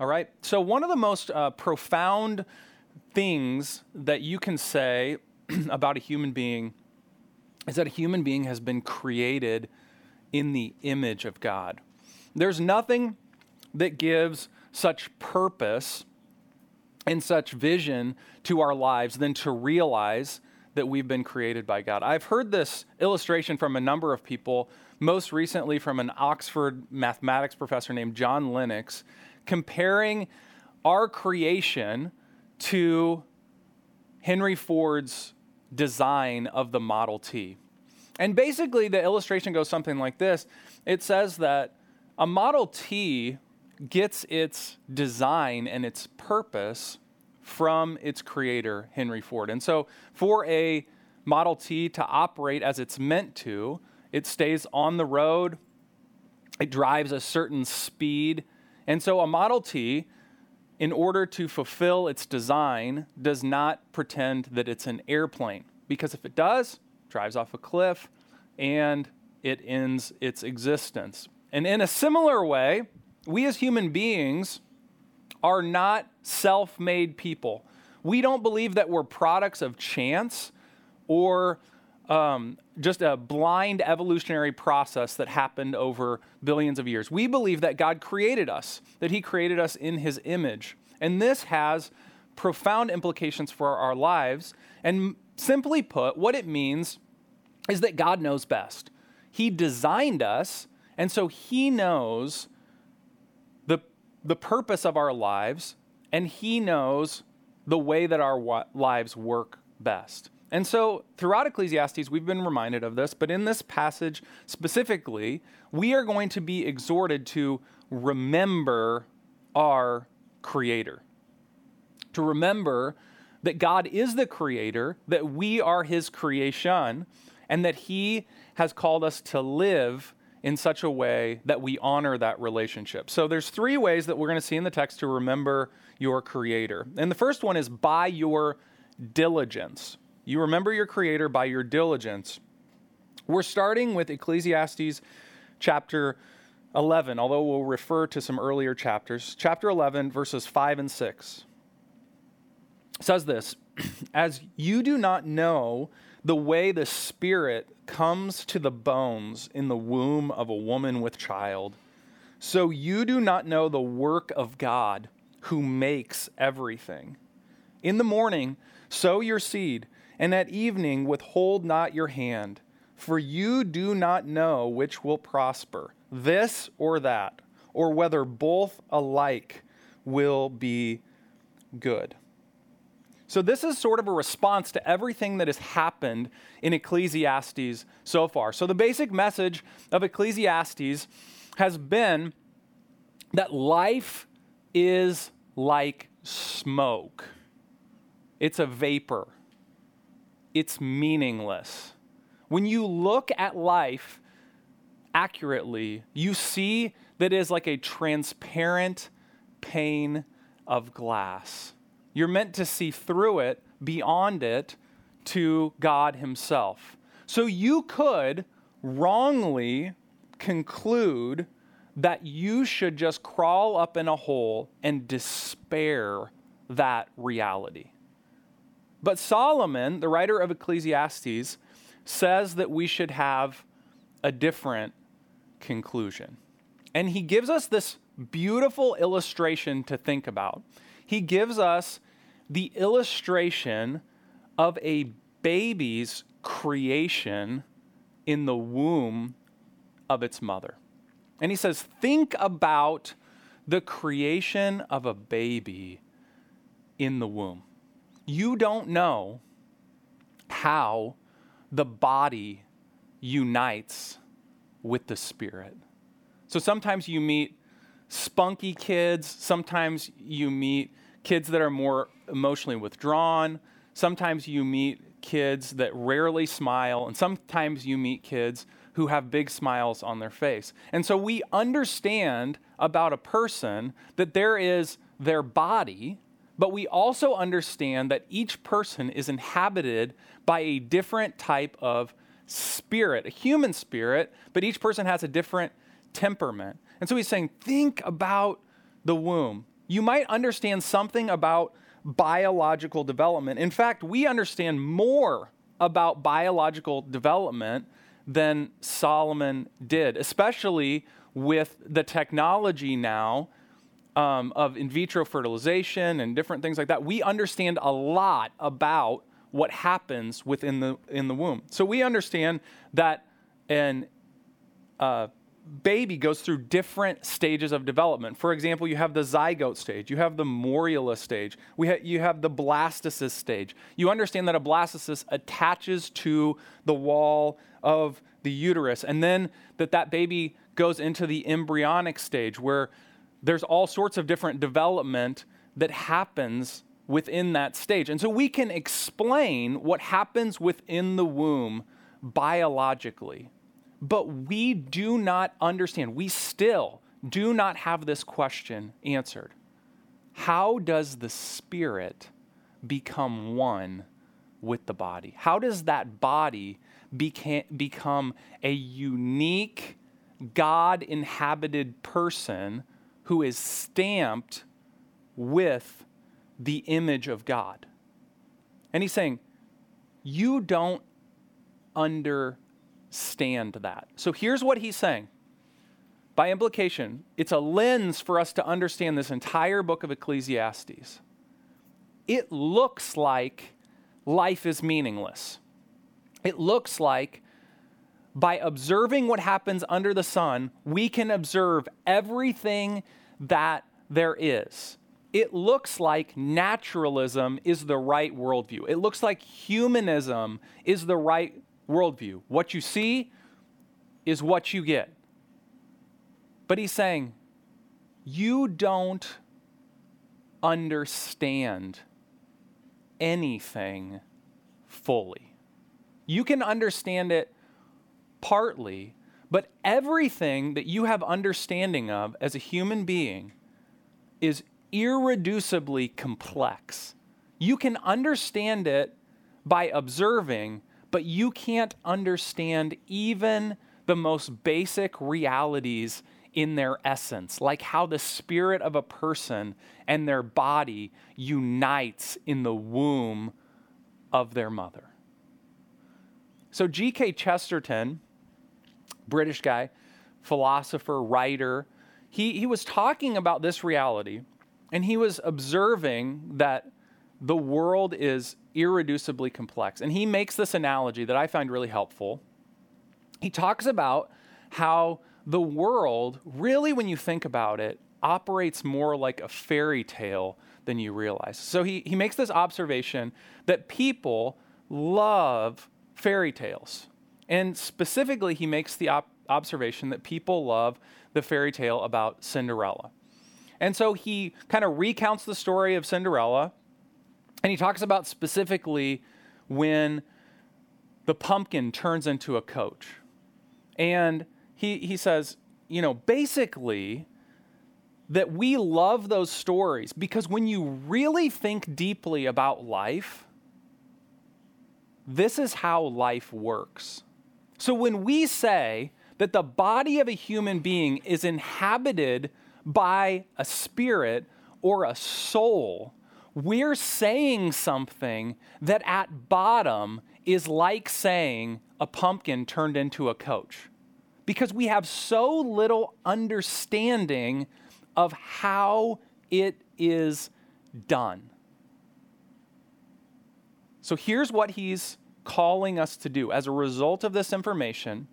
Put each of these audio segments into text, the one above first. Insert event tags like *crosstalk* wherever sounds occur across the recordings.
All right? So, one of the most uh, profound things that you can say *clears throat* about a human being is that a human being has been created in the image of God. There's nothing that gives such purpose and such vision to our lives than to realize that we've been created by God. I've heard this illustration from a number of people, most recently from an Oxford mathematics professor named John Lennox, comparing our creation to Henry Ford's design of the Model T. And basically, the illustration goes something like this it says that a Model T gets its design and its purpose from its creator, Henry Ford. And so, for a Model T to operate as it's meant to, it stays on the road, it drives a certain speed. And so, a Model T, in order to fulfill its design, does not pretend that it's an airplane. Because if it does, drives off a cliff and it ends its existence. And in a similar way, we as human beings are not self made people. We don't believe that we're products of chance or um, just a blind evolutionary process that happened over billions of years. We believe that God created us, that He created us in His image. And this has profound implications for our lives. And simply put, what it means is that God knows best. He designed us, and so He knows the, the purpose of our lives, and He knows the way that our wa- lives work best. And so throughout Ecclesiastes, we've been reminded of this, but in this passage specifically, we are going to be exhorted to remember our Creator. To remember that God is the Creator, that we are His creation, and that He has called us to live in such a way that we honor that relationship. So there's three ways that we're going to see in the text to remember your creator. And the first one is by your diligence. You remember your creator by your diligence. We're starting with Ecclesiastes chapter 11, although we'll refer to some earlier chapters. Chapter 11 verses 5 and 6 says this, *clears throat* as you do not know the way the Spirit comes to the bones in the womb of a woman with child. So you do not know the work of God who makes everything. In the morning, sow your seed, and at evening, withhold not your hand, for you do not know which will prosper, this or that, or whether both alike will be good. So, this is sort of a response to everything that has happened in Ecclesiastes so far. So, the basic message of Ecclesiastes has been that life is like smoke, it's a vapor, it's meaningless. When you look at life accurately, you see that it is like a transparent pane of glass. You're meant to see through it, beyond it, to God Himself. So you could wrongly conclude that you should just crawl up in a hole and despair that reality. But Solomon, the writer of Ecclesiastes, says that we should have a different conclusion. And he gives us this beautiful illustration to think about. He gives us the illustration of a baby's creation in the womb of its mother. And he says, Think about the creation of a baby in the womb. You don't know how the body unites with the spirit. So sometimes you meet spunky kids, sometimes you meet kids that are more emotionally withdrawn. Sometimes you meet kids that rarely smile, and sometimes you meet kids who have big smiles on their face. And so we understand about a person that there is their body, but we also understand that each person is inhabited by a different type of spirit, a human spirit, but each person has a different temperament. And so he's saying, think about the womb. You might understand something about biological development. In fact, we understand more about biological development than Solomon did, especially with the technology now um, of in vitro fertilization and different things like that. We understand a lot about what happens within the in the womb. So we understand that an uh, baby goes through different stages of development. For example, you have the zygote stage, you have the morula stage, we ha- you have the blastocyst stage. You understand that a blastocyst attaches to the wall of the uterus, and then that that baby goes into the embryonic stage where there's all sorts of different development that happens within that stage. And so we can explain what happens within the womb biologically but we do not understand. We still do not have this question answered. How does the Spirit become one with the body? How does that body beca- become a unique, God inhabited person who is stamped with the image of God? And he's saying, You don't understand that. So here's what he's saying. By implication, it's a lens for us to understand this entire book of Ecclesiastes. It looks like life is meaningless. It looks like by observing what happens under the sun, we can observe everything that there is. It looks like naturalism is the right worldview. It looks like humanism is the right worldview. What you see is what you get. But he's saying, you don't understand anything fully. You can understand it partly, but everything that you have understanding of as a human being is irreducibly complex. You can understand it by observing, but you can't understand even the most basic realities in their essence, like how the spirit of a person and their body unites in the womb of their mother. So, G.K. Chesterton, British guy, philosopher, writer, he, he was talking about this reality and he was observing that the world is irreducibly complex. And he makes this analogy that I find really helpful. He talks about how the world, really, when you think about it, operates more like a fairy tale than you realize. So he, he makes this observation that people love fairy tales. And specifically, he makes the op- observation that people love the fairy tale about Cinderella. And so he kind of recounts the story of Cinderella and he talks about specifically when the pumpkin turns into a coach. And he, he says, you know, basically, that we love those stories because when you really think deeply about life, this is how life works. So when we say that the body of a human being is inhabited by a spirit or a soul, we're saying something that at bottom is like saying a pumpkin turned into a coach. Because we have so little understanding of how it is done. So here's what he's calling us to do as a result of this information.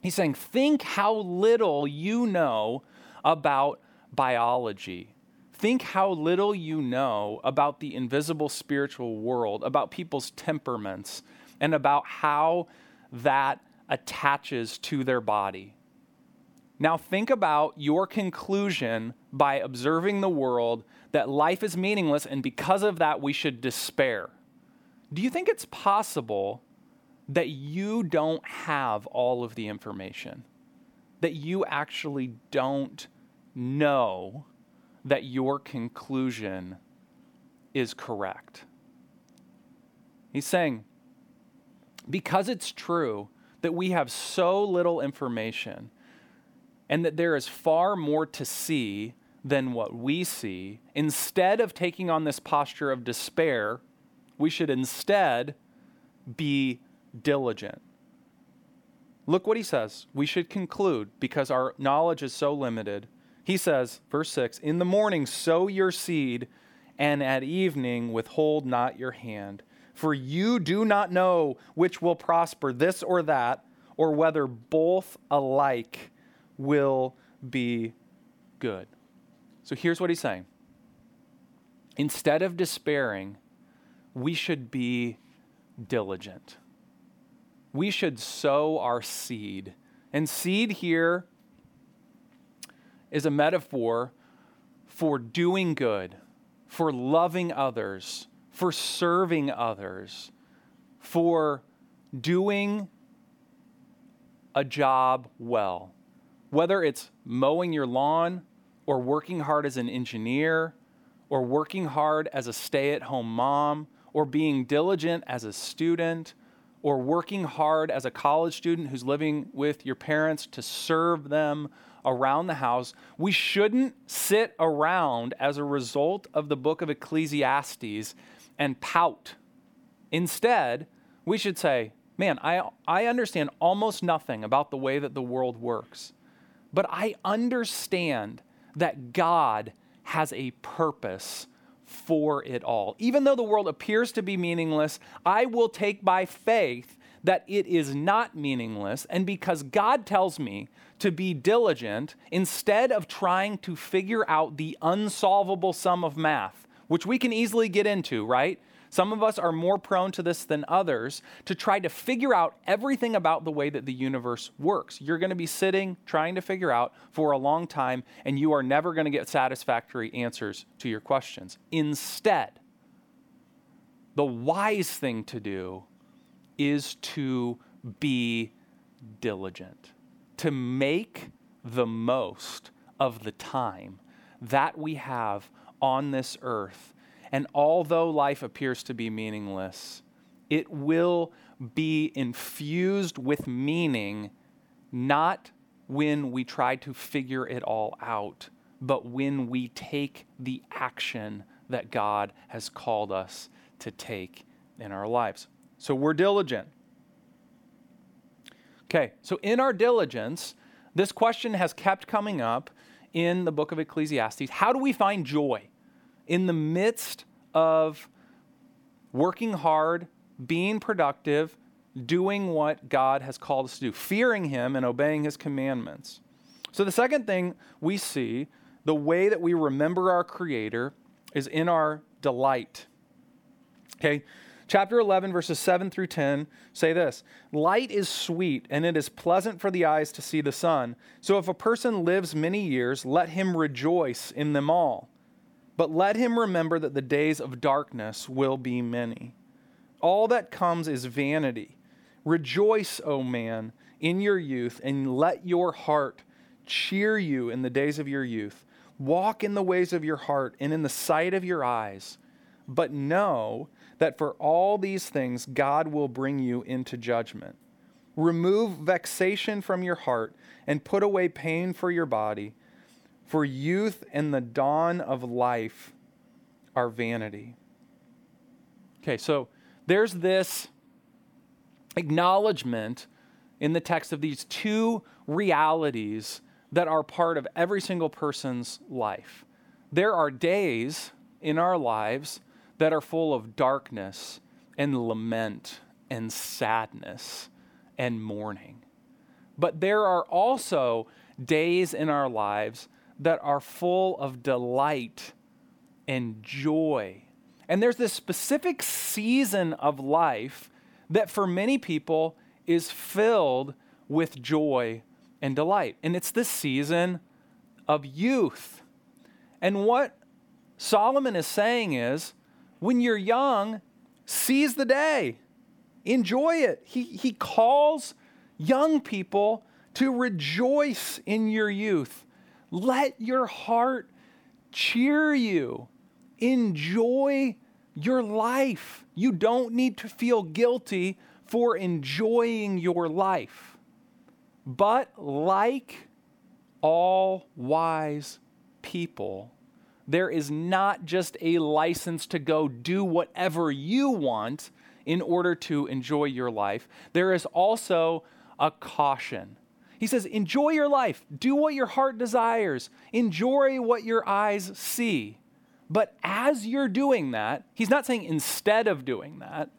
He's saying, think how little you know about biology Think how little you know about the invisible spiritual world, about people's temperaments, and about how that attaches to their body. Now, think about your conclusion by observing the world that life is meaningless, and because of that, we should despair. Do you think it's possible that you don't have all of the information? That you actually don't know that your conclusion is correct. He's saying, because it's true that we have so little information and that there is far more to see than what we see, instead of taking on this posture of despair, we should instead be diligent. Look what he says. We should conclude because our knowledge is so limited. He says, verse 6 In the morning sow your seed, and at evening withhold not your hand. For you do not know which will prosper, this or that, or whether both alike will be good. So here's what he's saying instead of despairing, we should be diligent. We should sow our seed. And seed here is a metaphor for doing good, for loving others, for serving others, for doing a job well. Whether it's mowing your lawn, or working hard as an engineer, or working hard as a stay at home mom, or being diligent as a student, or working hard as a college student who's living with your parents to serve them around the house, we shouldn't sit around as a result of the book of Ecclesiastes and pout. Instead, we should say, Man, I, I understand almost nothing about the way that the world works, but I understand that God has a purpose for it all. Even though the world appears to be meaningless, I will take by faith that it is not meaningless. And because God tells me to be diligent, instead of trying to figure out the unsolvable sum of math, which we can easily get into, right? Some of us are more prone to this than others to try to figure out everything about the way that the universe works. You're going to be sitting trying to figure out for a long time, and you are never going to get satisfactory answers to your questions. Instead, the wise thing to do is to be diligent, to make the most of the time that we have on this earth and although life appears to be meaningless, it will be infused with meaning not when we try to figure it all out, but when we take the action that God has called us to take in our lives. So we're diligent. Okay, so in our diligence, this question has kept coming up in the book of Ecclesiastes. How do we find joy? In the midst of working hard, being productive, doing what God has called us to do, fearing Him and obeying His commandments. So, the second thing we see, the way that we remember our Creator, is in our delight. Okay, chapter 11, verses 7 through 10 say this Light is sweet, and it is pleasant for the eyes to see the sun. So, if a person lives many years, let him rejoice in them all. But let him remember that the days of darkness will be many. All that comes is vanity. Rejoice, O man, in your youth, and let your heart cheer you in the days of your youth. Walk in the ways of your heart and in the sight of your eyes. But know that for all these things God will bring you into judgment. Remove vexation from your heart and put away pain for your body for youth and the dawn of life are vanity. Okay, so there's this acknowledgement in the text of these two realities that are part of every single person's life. There are days in our lives that are full of darkness and lament and sadness and mourning. But there are also days in our lives that are full of delight and joy. And there's this specific season of life that for many people is filled with joy and delight. And it's the season of youth. And what Solomon is saying is when you're young, seize the day, enjoy it. He, he calls young people to rejoice in your youth let your heart cheer you. Enjoy your life. You don't need to feel guilty for enjoying your life. But like all wise people, there is not just a license to go do whatever you want in order to enjoy your life, there is also a caution. He says, Enjoy your life, do what your heart desires, enjoy what your eyes see. But as you're doing that, he's not saying instead of doing that.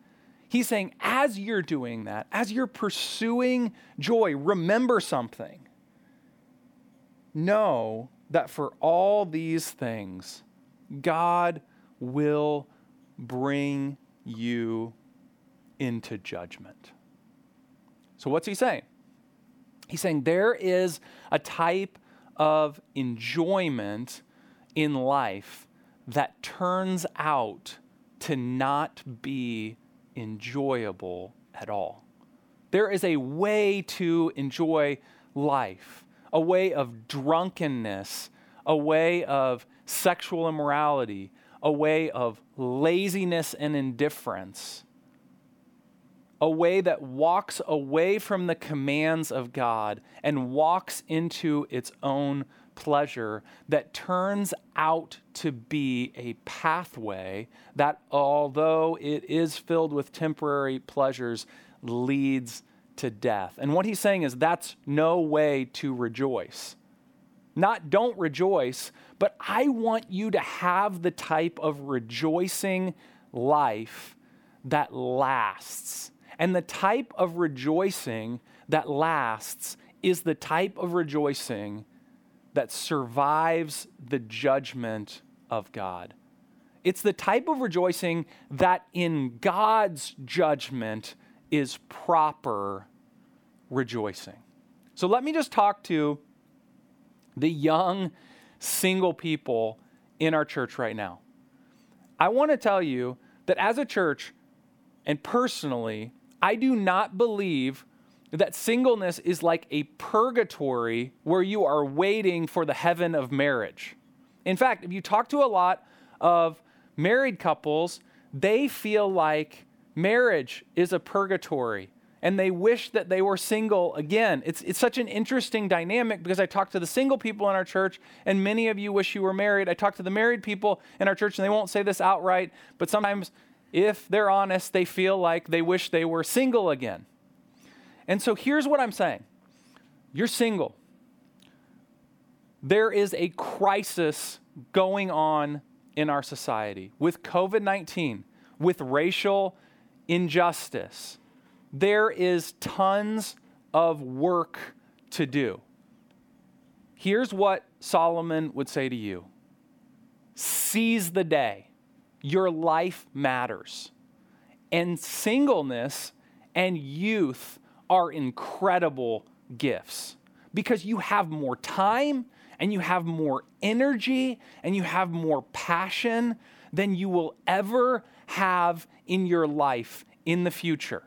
He's saying, as you're doing that, as you're pursuing joy, remember something. Know that for all these things, God will bring you into judgment. So, what's he saying? He's saying there is a type of enjoyment in life that turns out to not be enjoyable at all. There is a way to enjoy life, a way of drunkenness, a way of sexual immorality, a way of laziness and indifference, a way that walks away from the commands of God and walks into its own pleasure that turns out to be a pathway that, although it is filled with temporary pleasures, leads to death. And what he's saying is that's no way to rejoice. Not don't rejoice, but I want you to have the type of rejoicing life that lasts. And the type of rejoicing that lasts is the type of rejoicing that survives the judgment of God. It's the type of rejoicing that in God's judgment is proper rejoicing. So let me just talk to the young single people in our church right now. I want to tell you that as a church and personally, I do not believe that singleness is like a purgatory where you are waiting for the heaven of marriage. In fact, if you talk to a lot of married couples, they feel like marriage is a purgatory and they wish that they were single again. It's, it's such an interesting dynamic because I talk to the single people in our church, and many of you wish you were married. I talk to the married people in our church, and they won't say this outright, but sometimes, if they're honest, they feel like they wish they were single again. And so here's what I'm saying you're single. There is a crisis going on in our society with COVID 19, with racial injustice. There is tons of work to do. Here's what Solomon would say to you Seize the day. Your life matters. And singleness and youth are incredible gifts because you have more time and you have more energy and you have more passion than you will ever have in your life in the future.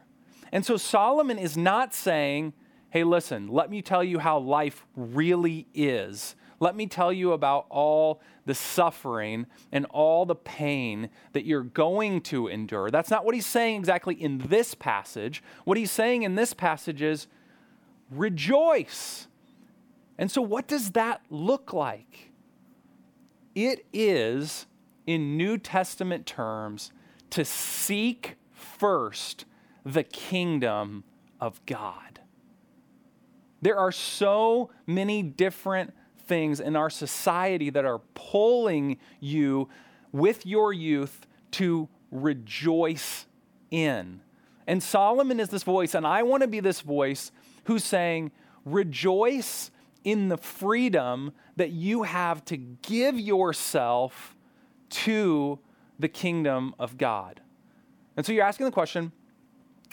And so Solomon is not saying, hey, listen, let me tell you how life really is. Let me tell you about all the suffering and all the pain that you're going to endure. That's not what he's saying exactly in this passage. What he's saying in this passage is rejoice. And so, what does that look like? It is, in New Testament terms, to seek first the kingdom of God. There are so many different things in our society that are pulling you with your youth to rejoice in. And Solomon is this voice, and I want to be this voice who's saying, Rejoice in the freedom that you have to give yourself to the kingdom of God. And so you're asking the question,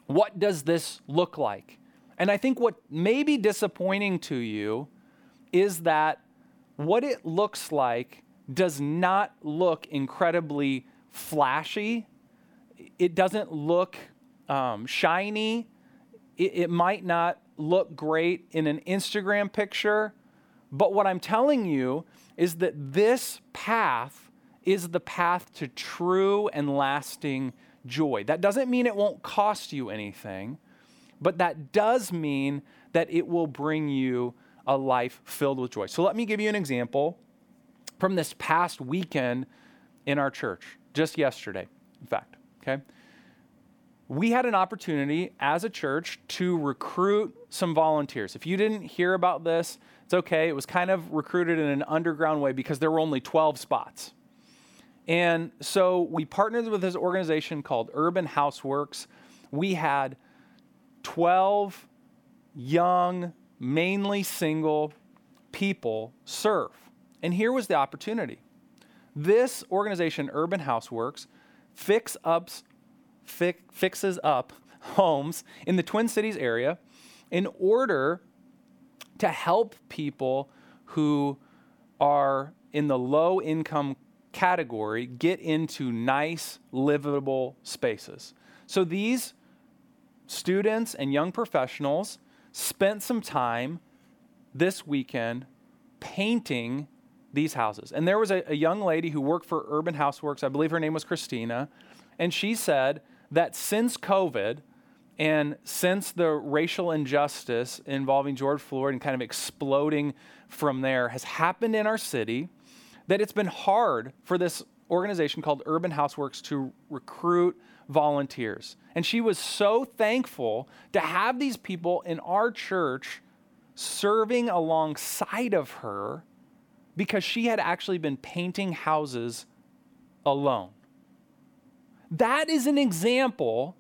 what does this look like? And I think what may be disappointing to you is that what it looks like does not look incredibly flashy. It doesn't look um, shiny. It, it might not look great in an Instagram picture. But what I'm telling you is that this path is the path to true and lasting joy. That doesn't mean it won't cost you anything, but that does mean that it will bring you a life filled with joy. So let me give you an example from this past weekend in our church, just yesterday, in fact, okay? We had an opportunity as a church to recruit some volunteers. If you didn't hear about this, it's okay. It was kind of recruited in an underground way because there were only 12 spots. And so we partnered with this organization called Urban Houseworks. We had 12 young, mainly single people serve. And here was the opportunity. This organization, Urban Houseworks, fix ups, fi- fixes up *laughs* homes in the Twin Cities area in order to help people who are in the low income category get into nice, livable spaces. So these students and young professionals spent some time this weekend painting these houses. And there was a, a, young lady who worked for Urban Houseworks, I believe her name was Christina, and she said that since COVID and since the racial injustice involving George Floyd and kind of exploding from there has happened in our city, that it's been hard for this organization called Urban Houseworks to recruit volunteers. And she was so thankful to have these people in our church serving alongside of her because she had actually been painting houses alone. That is an example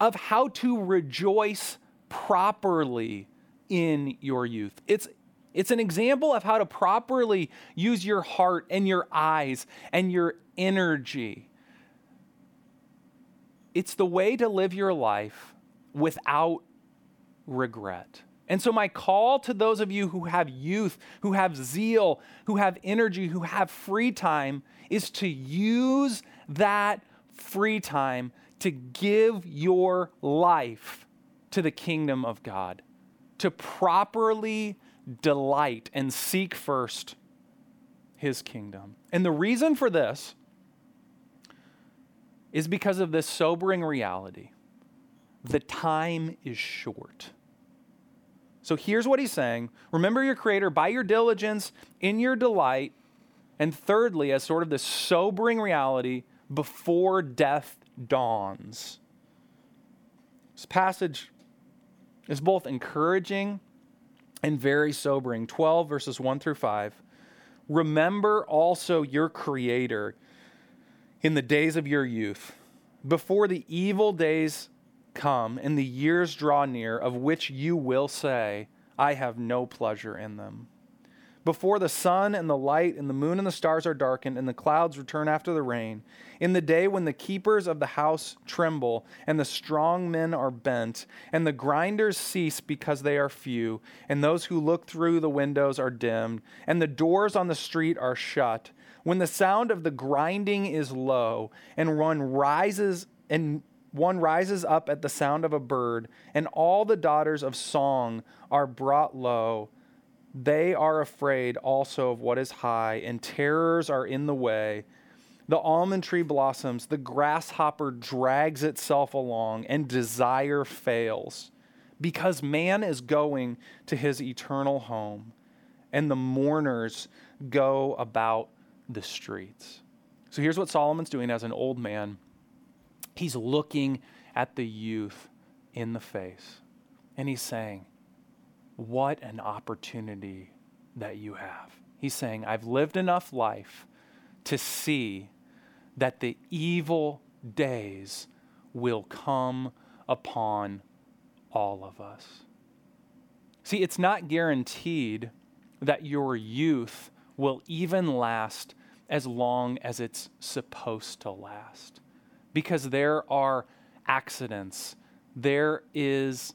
of how to rejoice properly in your youth. It's, it's an example of how to properly use your heart and your eyes and your energy. It's the way to live your life without regret. And so, my call to those of you who have youth, who have zeal, who have energy, who have free time, is to use that free time to give your life to the kingdom of God, to properly delight and seek first his kingdom. And the reason for this is because of this sobering reality the time is short. So here's what he's saying Remember your Creator by your diligence, in your delight, and thirdly, as sort of this sobering reality, before death dawns. This passage is both encouraging and very sobering. 12 verses 1 through 5. Remember also your Creator in the days of your youth, before the evil days come and the years draw near, of which you will say, I have no pleasure in them. Before the sun and the light and the moon and the stars are darkened and the clouds return after the rain, in the day when the keepers of the house tremble and the strong men are bent, and the grinders cease because they are few, and those who look through the windows are dimmed, and the doors on the street are shut, when the sound of the grinding is low, and one rises and one rises up at the sound of a bird, and all the daughters of song are brought low. They are afraid also of what is high, and terrors are in the way. The almond tree blossoms, the grasshopper drags itself along, and desire fails, because man is going to his eternal home, and the mourners go about the streets. So here's what Solomon's doing as an old man He's looking at the youth in the face and he's saying, What an opportunity that you have. He's saying, I've lived enough life to see that the evil days will come upon all of us. See, it's not guaranteed that your youth will even last as long as it's supposed to last because there are accidents, there is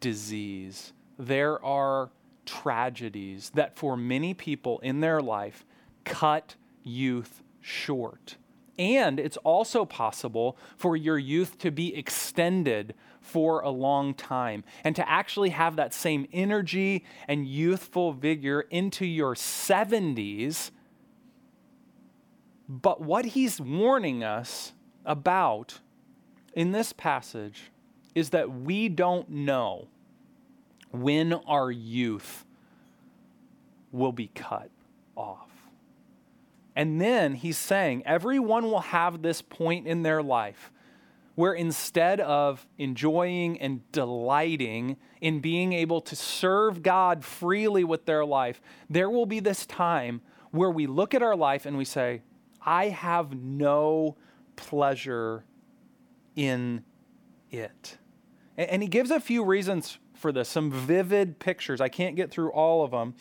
disease, there are tragedies that for many people in their life cut youth short. And it's also possible for your youth to be extended for a long time and to actually have that same energy and youthful vigor into your 70s. But what he's warning us about in this passage is that we don't know when our youth will be cut off. And then he's saying everyone will have this point in their life where instead of enjoying and delighting in being able to serve God freely with their life, there will be this time where we look at our life and we say, I have no pleasure in it. And he gives a few reasons for this, some vivid pictures. I can't get through all of them,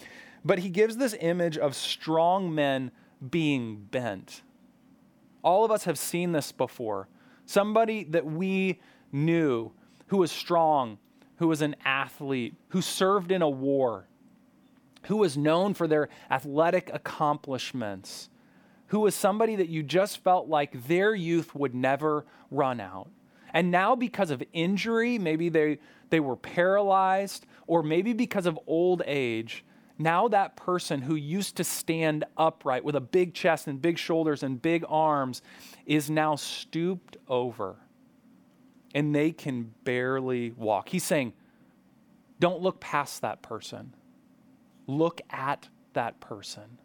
but he gives this image of strong men being bent. All of us have seen this before. Somebody that we knew who was strong, who was an athlete, who served in a war, who was known for their athletic accomplishments, who was somebody that you just felt like their youth would never run out. And now, because of injury, maybe they, they were paralyzed, or maybe because of old age, now that person who used to stand upright with a big chest and big shoulders and big arms is now stooped over and they can barely walk. He's saying, don't look past that person, look at that person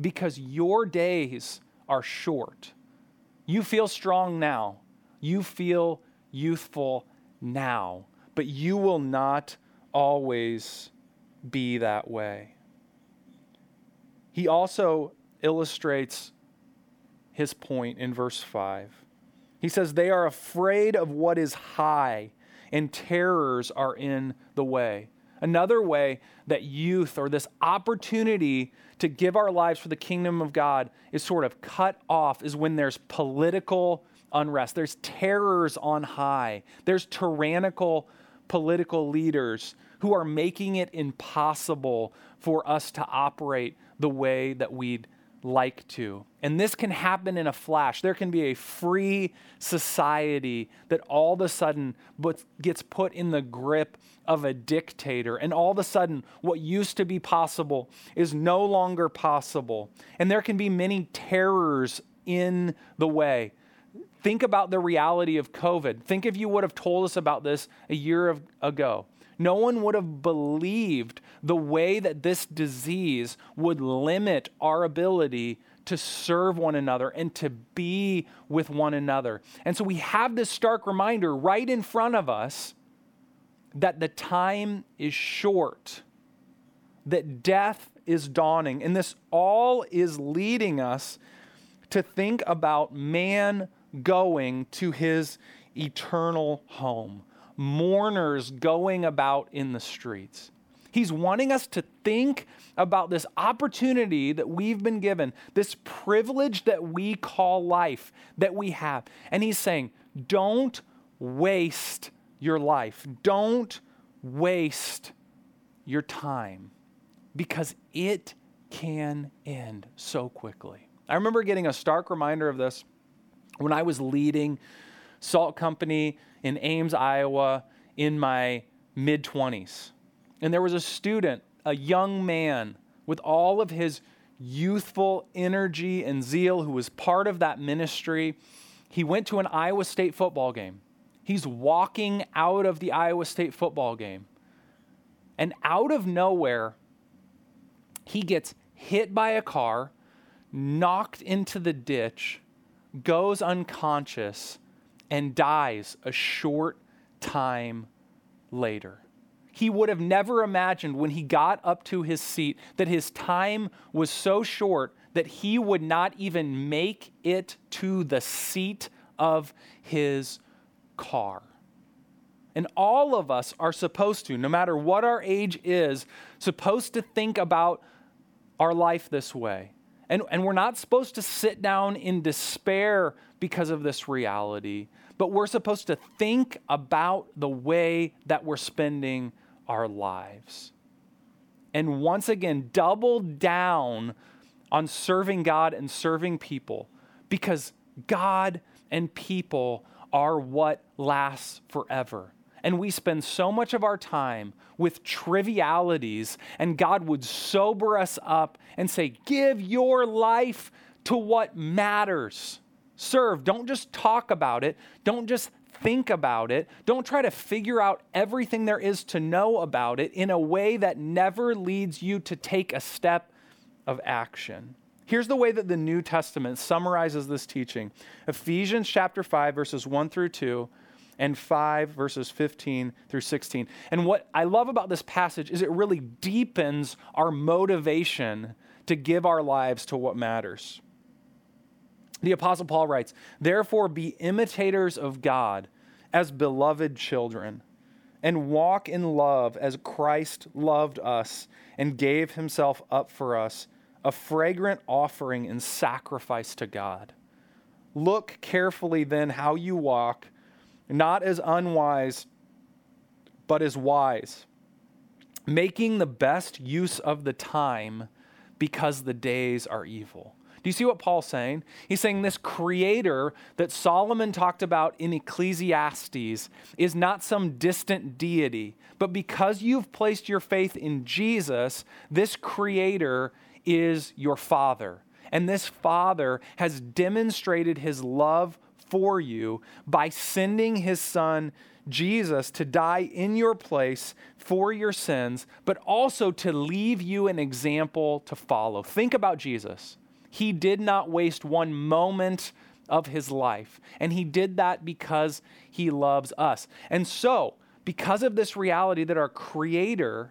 because your days are short. You feel strong now, you feel youthful now, but you will not always be that way. He also illustrates his point in verse 5. He says, They are afraid of what is high, and terrors are in the way. Another way that youth or this opportunity to give our lives for the kingdom of God is sort of cut off is when there's political unrest, there's terrors on high, there's tyrannical political leaders who are making it impossible for us to operate the way that we'd like to. And this can happen in a flash. There can be a free society that all of a sudden gets put in the grip of a dictator. And all of a sudden, what used to be possible is no longer possible. And there can be many terrors in the way. Think about the reality of COVID. Think if you would have told us about this a year ago. No one would have believed the way that this disease would limit our ability to serve one another and to be with one another. And so we have this stark reminder right in front of us that the time is short, that death is dawning. And this all is leading us to think about man going to his eternal home mourners going about in the streets. He's wanting us to think about this opportunity that we've been given, this privilege that we call life that we have. And he's saying, don't waste your life. Don't waste your time because it can end so quickly. I remember getting a stark reminder of this when I was leading Salt Company in Ames, Iowa, in my mid 20s. And there was a student, a young man, with all of his youthful energy and zeal who was part of that ministry. He went to an Iowa State football game. He's walking out of the Iowa State football game. And out of nowhere, he gets hit by a car, knocked into the ditch, goes unconscious, and dies a short time later. He would have never imagined when he got up to his seat that his time was so short that he would not even make it to the seat of his car. And all of us are supposed to, no matter what our age is, supposed to think about our life this way. And, and we're not supposed to sit down in despair because of this reality, but we're supposed to think about the way that we're spending our lives. And once again, double down on serving God and serving people because God and people are what lasts forever. And we spend so much of our time with trivialities, and God would sober us up and say, Give your life to what matters. Serve. Don't just talk about it. Don't just think about it. Don't try to figure out everything there is to know about it in a way that never leads you to take a step of action. Here's the way that the New Testament summarizes this teaching Ephesians chapter 5, verses 1 through 2, and 5, verses 15 through 16. And what I love about this passage is it really deepens our motivation to give our lives to what matters. The Apostle Paul writes, Therefore, be imitators of God as beloved children, and walk in love as Christ loved us and gave himself up for us, a fragrant offering and sacrifice to God. Look carefully then how you walk, not as unwise, but as wise, making the best use of the time because the days are evil. Do you see what Paul's saying? He's saying this creator that Solomon talked about in Ecclesiastes is not some distant deity, but because you've placed your faith in Jesus, this creator is your father. And this father has demonstrated his love for you by sending his son Jesus to die in your place for your sins, but also to leave you an example to follow. Think about Jesus. He did not waste one moment of his life, and he did that because he loves us. And so, because of this reality that our Creator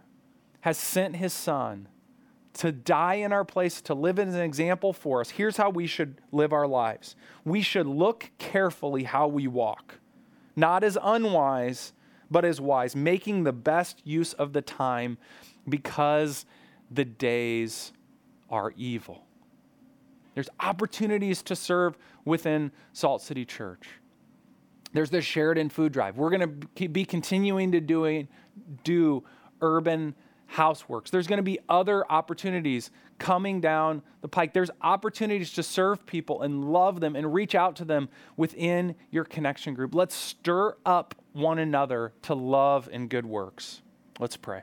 has sent his Son to die in our place, to live as an example for us, here's how we should live our lives. We should look carefully how we walk not as unwise, but as wise, making the best use of the time because the days are evil. There's opportunities to serve within Salt City Church. There's the Sheridan Food Drive. We're going to be continuing to doing, do urban houseworks. There's going to be other opportunities coming down the pike. There's opportunities to serve people and love them and reach out to them within your connection group. Let's stir up one another to love and good works. Let's pray.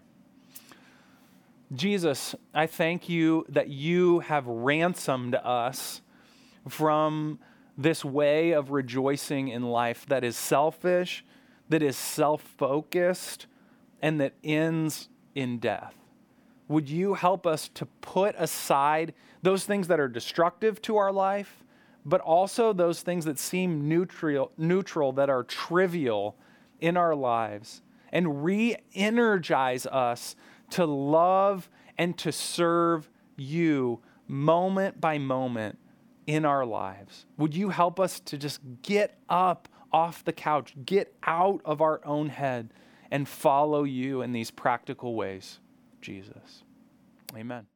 Jesus, I thank you that you have ransomed us from this way of rejoicing in life that is selfish, that is self focused, and that ends in death. Would you help us to put aside those things that are destructive to our life, but also those things that seem neutral, neutral that are trivial in our lives, and re energize us to love and to serve you moment by moment in our lives? Would you help us to just get up off the couch, get out of our own head? And follow you in these practical ways, Jesus. Amen.